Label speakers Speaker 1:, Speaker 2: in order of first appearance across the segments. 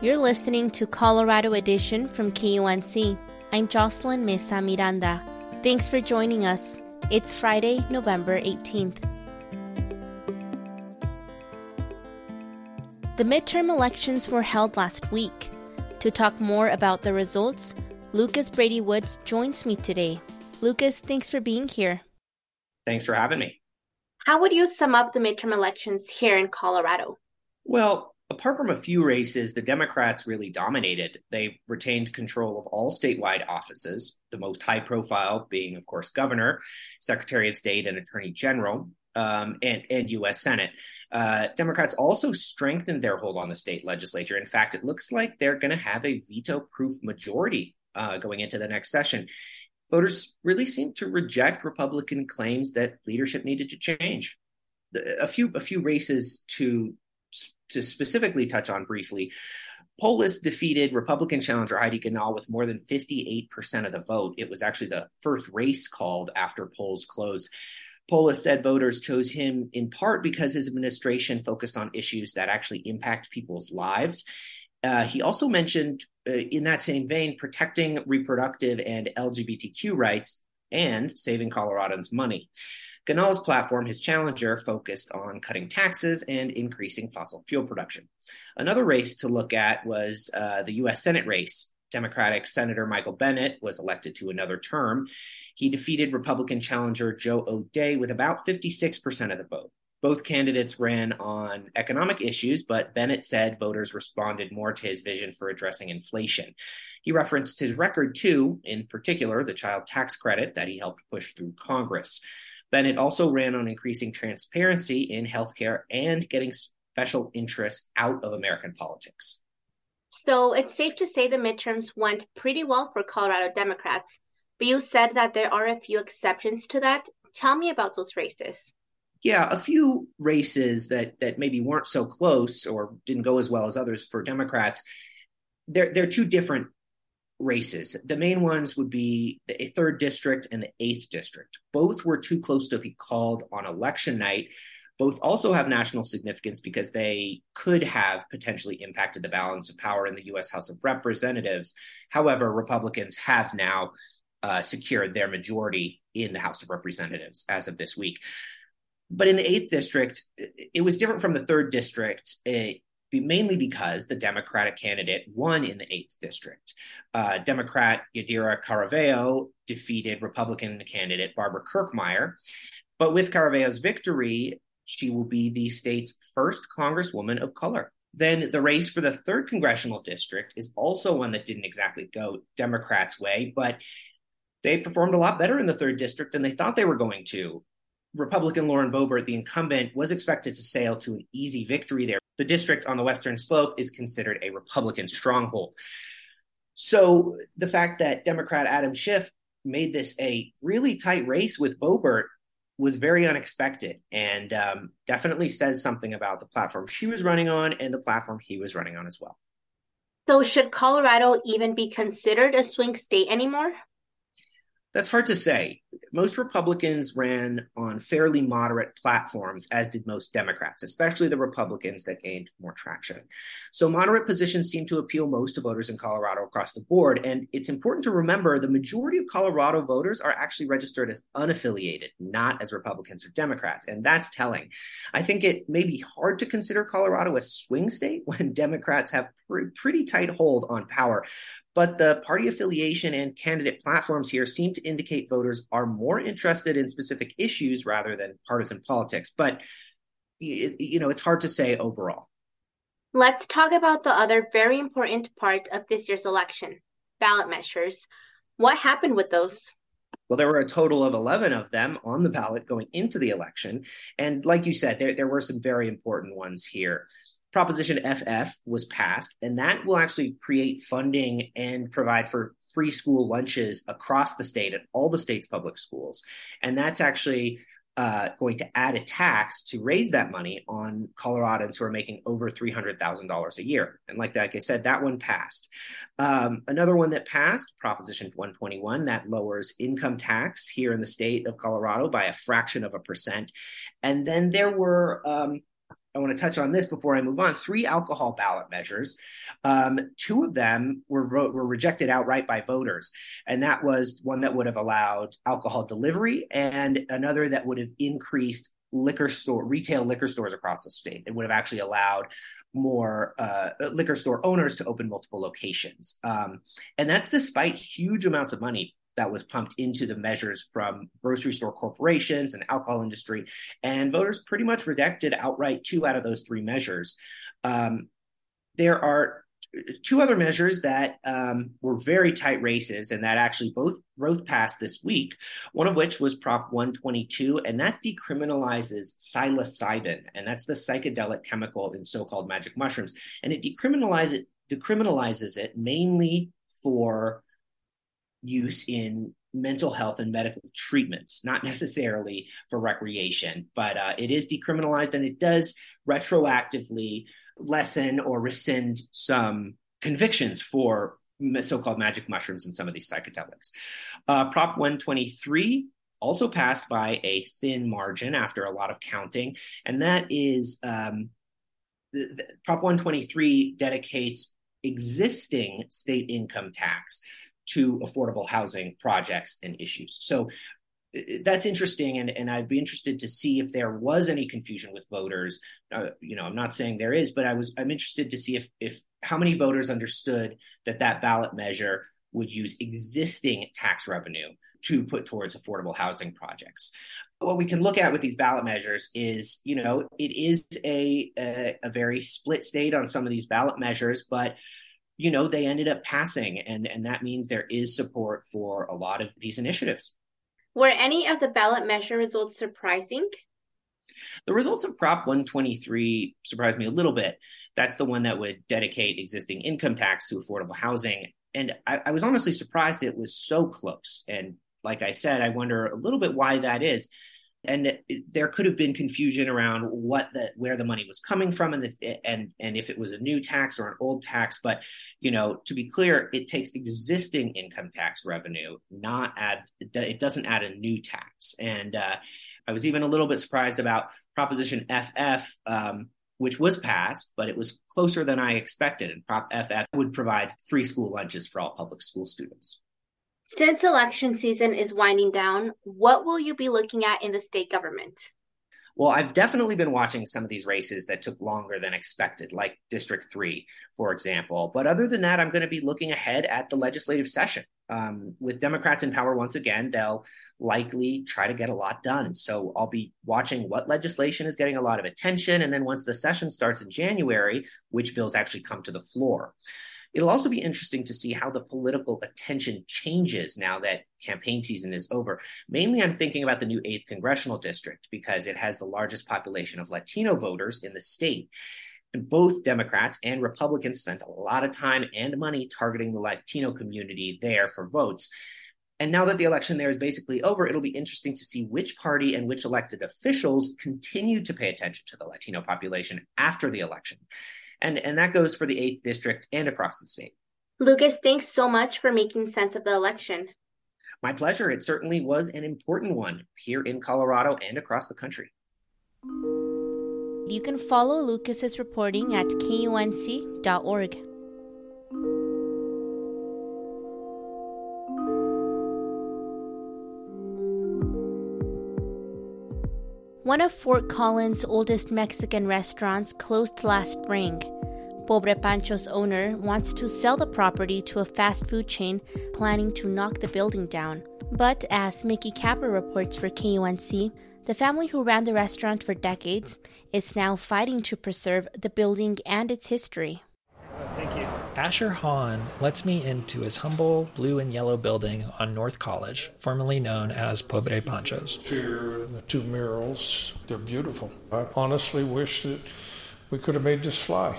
Speaker 1: You're listening to Colorado Edition from KUNC. I'm Jocelyn Mesa Miranda. Thanks for joining us. It's Friday, November 18th. The midterm elections were held last week. To talk more about the results, Lucas Brady Woods joins me today. Lucas, thanks for being here.
Speaker 2: Thanks for having me.
Speaker 1: How would you sum up the midterm elections here in Colorado?
Speaker 2: Well, apart from a few races, the Democrats really dominated. They retained control of all statewide offices, the most high profile being, of course, governor, secretary of state, and attorney general. Um, and, and U.S. Senate. Uh, Democrats also strengthened their hold on the state legislature. In fact, it looks like they're going to have a veto proof majority uh, going into the next session. Voters really seem to reject Republican claims that leadership needed to change. A few a few races to to specifically touch on briefly, Polis defeated Republican challenger Heidi Ganahl with more than 58% of the vote. It was actually the first race called after polls closed. Polis said voters chose him in part because his administration focused on issues that actually impact people's lives. Uh, he also mentioned, uh, in that same vein, protecting reproductive and LGBTQ rights and saving Coloradans money. Ganahl's platform, his challenger, focused on cutting taxes and increasing fossil fuel production. Another race to look at was uh, the U.S. Senate race. Democratic Senator Michael Bennet was elected to another term. He defeated Republican challenger Joe O'Dea with about 56% of the vote. Both candidates ran on economic issues, but Bennet said voters responded more to his vision for addressing inflation. He referenced his record, too, in particular, the child tax credit that he helped push through Congress. Bennet also ran on increasing transparency in healthcare and getting special interests out of American politics.
Speaker 1: So it's safe to say the midterms went pretty well for Colorado Democrats, but you said that there are a few exceptions to that. Tell me about those races.
Speaker 2: Yeah, a few races that that maybe weren't so close or didn't go as well as others for Democrats. They're they're two different races. The main ones would be the third district and the eighth district. Both were too close to be called on election night. Both also have national significance because they could have potentially impacted the balance of power in the U.S. House of Representatives. However, Republicans have now uh, secured their majority in the House of Representatives as of this week. But in the eighth district, it was different from the third district. It, mainly because the Democratic candidate won in the 8th district. Uh, Democrat Yadira Caraveo defeated Republican candidate Barbara Kirkmeyer. But with Caraveo's victory, she will be the state's first congresswoman of color. Then the race for the third congressional district is also one that didn't exactly go Democrats' way, but they performed a lot better in the third district than they thought they were going to. Republican Lauren Boebert, the incumbent, was expected to sail to an easy victory there. The district on the western slope is considered a Republican stronghold. So the fact that Democrat Adam Frisch made this a really tight race with Boebert was very unexpected and um, definitely says something about the platform she was running on and the platform he was running on as well.
Speaker 1: So, should Colorado even be considered a swing state anymore?
Speaker 2: That's hard to say. Most Republicans ran on fairly moderate platforms, as did most Democrats, especially the Republicans that gained more traction. So, moderate positions seem to appeal most to voters in Colorado across the board. And it's important to remember the majority of Colorado voters are actually registered as unaffiliated, not as Republicans or Democrats. And that's telling. I think it may be hard to consider Colorado a swing state when Democrats have pretty tight hold on power. But the party affiliation and candidate platforms here seem to indicate voters are more interested in specific issues rather than partisan politics. But, you know, it's hard to say overall.
Speaker 1: Let's talk about the other very important part of this year's election ballot measures. What happened with those?
Speaker 2: Well, there were a total of 11 of them on the ballot going into the election. And like you said, there, there were some very important ones here. Proposition FF was passed, and that will actually create funding and provide for free school lunches across the state at all the state's public schools. And that's actually uh, going to add a tax to raise that money on Coloradans who are making over $300,000 a year. And like, like I said, that one passed. Um, another one that passed, Proposition 121, that lowers income tax here in the state of Colorado by a fraction of a percent. And then there were um, I want to touch on this before I move on. Three alcohol ballot measures. Um, two of them were were rejected outright by voters, and that was one that would have allowed alcohol delivery, and another that would have increased liquor store retail liquor stores across the state. It would have actually allowed more uh, liquor store owners to open multiple locations, um, and that's despite huge amounts of money that was pumped into the measures from grocery store corporations and alcohol industry. And voters pretty much rejected outright two out of those three measures. Um, there are two other measures that um, were very tight races and that actually both both passed this week. One of which was Prop 122, and that decriminalizes psilocybin, and that's the psychedelic chemical in so-called magic mushrooms, and it decriminalizes it decriminalizes it mainly for use in mental health and medical treatments, not necessarily for recreation, but uh, it is decriminalized and it does retroactively lessen or rescind some convictions for so-called magic mushrooms and some of these psychedelics. Uh, Prop 123 also passed by a thin margin after a lot of counting, and that is um, the, the, Prop 123 dedicates existing state income tax to affordable housing projects and issues. So that's interesting, and, and I'd be interested to see if there was any confusion with voters. Uh, you know, I'm not saying there is, but I was I'm interested to see if if how many voters understood that that ballot measure would use existing tax revenue to put towards affordable housing projects. What we can look at with these ballot measures is, you know, it is a, a, a very split state on some of these ballot measures, but you know, they ended up passing, and and that means there is support for a lot of these initiatives.
Speaker 1: Were any of the ballot measure results surprising?
Speaker 2: The results of Prop 123 surprised me a little bit. That's the one that would dedicate existing income tax to affordable housing. And I, I, was honestly surprised it was so close. And like I said, I wonder a little bit why that is and there could have been confusion around what the where the money was coming from and the, and and if it was a new tax or an old tax but you know to be clear it takes existing income tax revenue not add it doesn't add a new tax and uh, i was even a little bit surprised about proposition ff um, which was passed, but it was closer than I expected. And Prop FF would provide free school lunches for all public school students.
Speaker 1: Since election season is winding down, what will you be looking at in the state government?
Speaker 2: Well, I've definitely been watching some of these races that took longer than expected, like District 3, for example. But other than that, I'm going to be looking ahead at the legislative session. Um, with Democrats in power once again, they'll likely try to get a lot done. So I'll be watching what legislation is getting a lot of attention. And then once the session starts in January, which bills actually come to the floor. It'll also be interesting to see how the political attention changes now that campaign season is over. Mainly, I'm thinking about the new 8th congressional district because it has the largest population of Latino voters in the state. And both Democrats and Republicans spent a lot of time and money targeting the Latino community there for votes. And now that the election there is basically over, it'll be interesting to see which party and which elected officials continue to pay attention to the Latino population after the election. And, and that goes for the 8th district and across the state.
Speaker 1: Lucas, thanks so much for making sense of the election.
Speaker 2: My pleasure. It certainly was an important one here in Colorado and across the country.
Speaker 1: You can follow Lucas's reporting at kunc.org. One of Fort Collins' oldest Mexican restaurants closed last spring. Pobre Pancho's owner wants to sell the property to a fast food chain planning to knock the building down. But as Mickey Capper reports for KUNC, the family who ran the restaurant for decades is now fighting to preserve the building and its history.
Speaker 3: Thank you. Asher Hahn lets me into his humble blue and yellow building on North College, formerly known as Pobre Pancho's.
Speaker 4: Here, the two murals, they're beautiful. I honestly wish that we could have made this fly.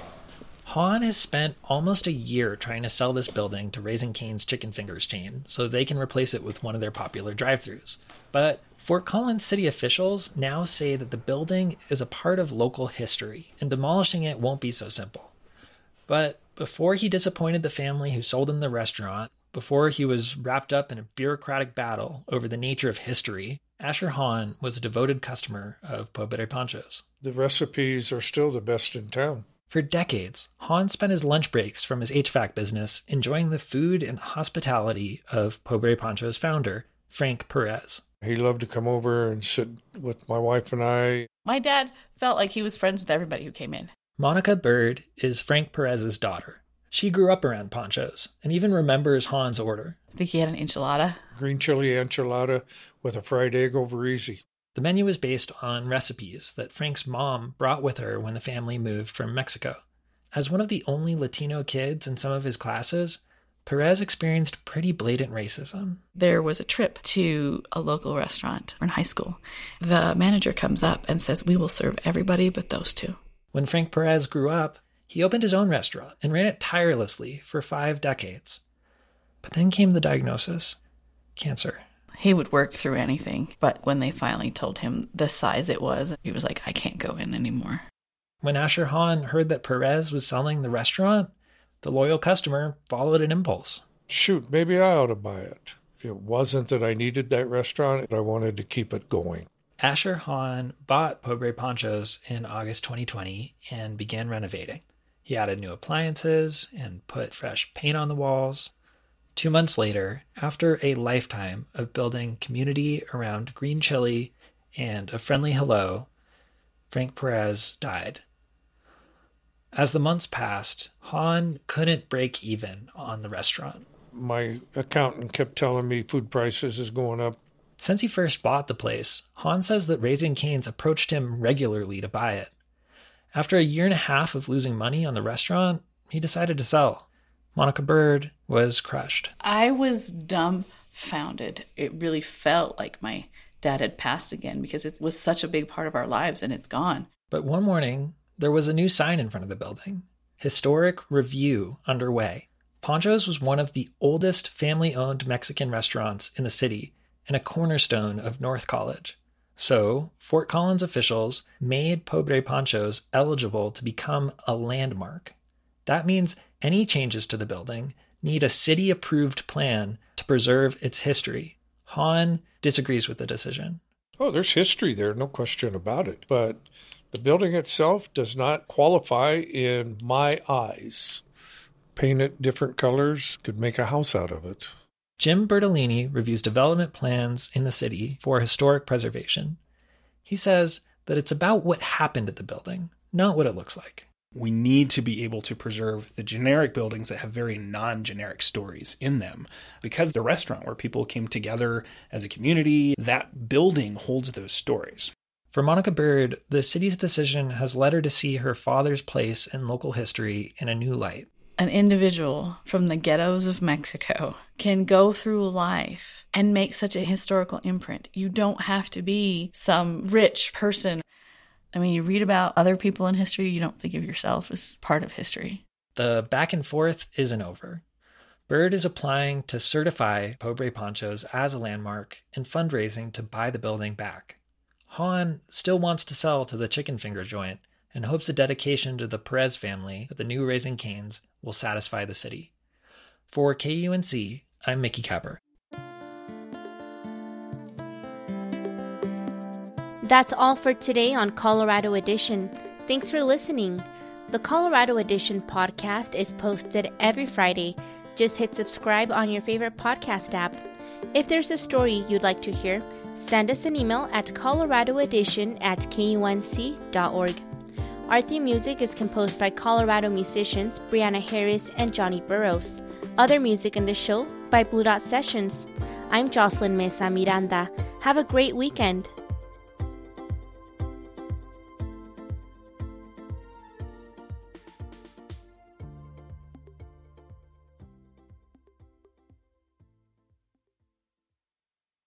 Speaker 3: Hahn has spent almost a year trying to sell this building to Raising Cane's Chicken Fingers chain so they can replace it with one of their popular drive throughs. But Fort Collins city officials now say that the building is a part of local history and demolishing it won't be so simple. But before he disappointed the family who sold him the restaurant, before he was wrapped up in a bureaucratic battle over the nature of history, Asher Hahn was a devoted customer of Pobre Pancho's.
Speaker 4: The recipes are still the best in town.
Speaker 3: For decades, Hahn spent his lunch breaks from his HVAC business enjoying the food and hospitality of Pobre Pancho's founder, Frank Perez.
Speaker 4: He loved to come over and sit with my wife and I.
Speaker 5: My dad felt like he was friends with everybody who came in.
Speaker 3: Monica Bird is Frank Perez's daughter. She grew up around Pancho's and even remembers Hahn's order.
Speaker 5: I think he had an enchilada.
Speaker 4: Green chili enchilada with a fried egg over easy.
Speaker 3: The menu was based on recipes that Frank's mom brought with her when the family moved from Mexico. As one of the only Latino kids in some of his classes, Perez experienced pretty blatant racism.
Speaker 5: There was a trip to a local restaurant in high school. The manager comes up and says, We will serve everybody but those two.
Speaker 3: When Frank Perez grew up, he opened his own restaurant and ran it tirelessly for five decades. But then came the diagnosis cancer.
Speaker 5: He would work through anything, but when they finally told him the size it was, he was like, I can't go in anymore.
Speaker 3: When Asher Hahn heard that Perez was selling the restaurant, the loyal customer followed an impulse.
Speaker 4: Shoot, maybe I ought to buy it. It wasn't that I needed that restaurant, I wanted to keep it going.
Speaker 3: Asher Hahn bought Pobre Panchos in August 2020 and began renovating. He added new appliances and put fresh paint on the walls. Two months later, after a lifetime of building community around green chili and a friendly hello, Frank Perez died. As the months passed, Hahn couldn't break even on the restaurant.
Speaker 4: My accountant kept telling me food prices is going up.
Speaker 3: Since he first bought the place, Hahn says that Raising Cane's approached him regularly to buy it. After a year and a half of losing money on the restaurant, he decided to sell. Monica Bird was crushed.
Speaker 5: I was dumbfounded. It really felt like my dad had passed again because it was such a big part of our lives and it's gone.
Speaker 3: But one morning, there was a new sign in front of the building Historic Review underway. Pancho's was one of the oldest family owned Mexican restaurants in the city and a cornerstone of North College. So, Fort Collins officials made Pobre Pancho's eligible to become a landmark. That means any changes to the building need a city approved plan to preserve its history. Hahn disagrees with the decision.
Speaker 4: Oh, there's history there, no question about it. But the building itself does not qualify in my eyes. Paint it different colors, could make a house out of it.
Speaker 3: Jim Bertolini reviews development plans in the city for historic preservation. He says that it's about what happened at the building, not what it looks like.
Speaker 6: We need to be able to preserve the generic buildings that have very non generic stories in them. Because the restaurant where people came together as a community, that building holds those stories.
Speaker 3: For Monica Bird, the city's decision has led her to see her father's place in local history in a new light
Speaker 5: an individual from the ghettos of Mexico can go through life and make such a historical imprint. You don't have to be some rich person. I mean, you read about other people in history, you don't think of yourself as part of history.
Speaker 3: The back and forth isn't over. Bird is applying to certify Pobre Panchos as a landmark and fundraising to buy the building back. Hahn still wants to sell to the chicken finger joint and hopes a dedication to the Perez family at the new Raising Cane's will satisfy the city. For KUNC, I'm Mickey Capper.
Speaker 1: That's all for today on Colorado Edition. Thanks for listening. The Colorado Edition podcast is posted every Friday. Just hit subscribe on your favorite podcast app. If there's a story you'd like to hear, send us an email at coloradoedition at kunc.org. Our theme music is composed by Colorado musicians Brianna Harris and Johnny Burrows. Other music in the show by Blue Dot Sessions. I'm Jocelyn Mesa Miranda. Have a great weekend.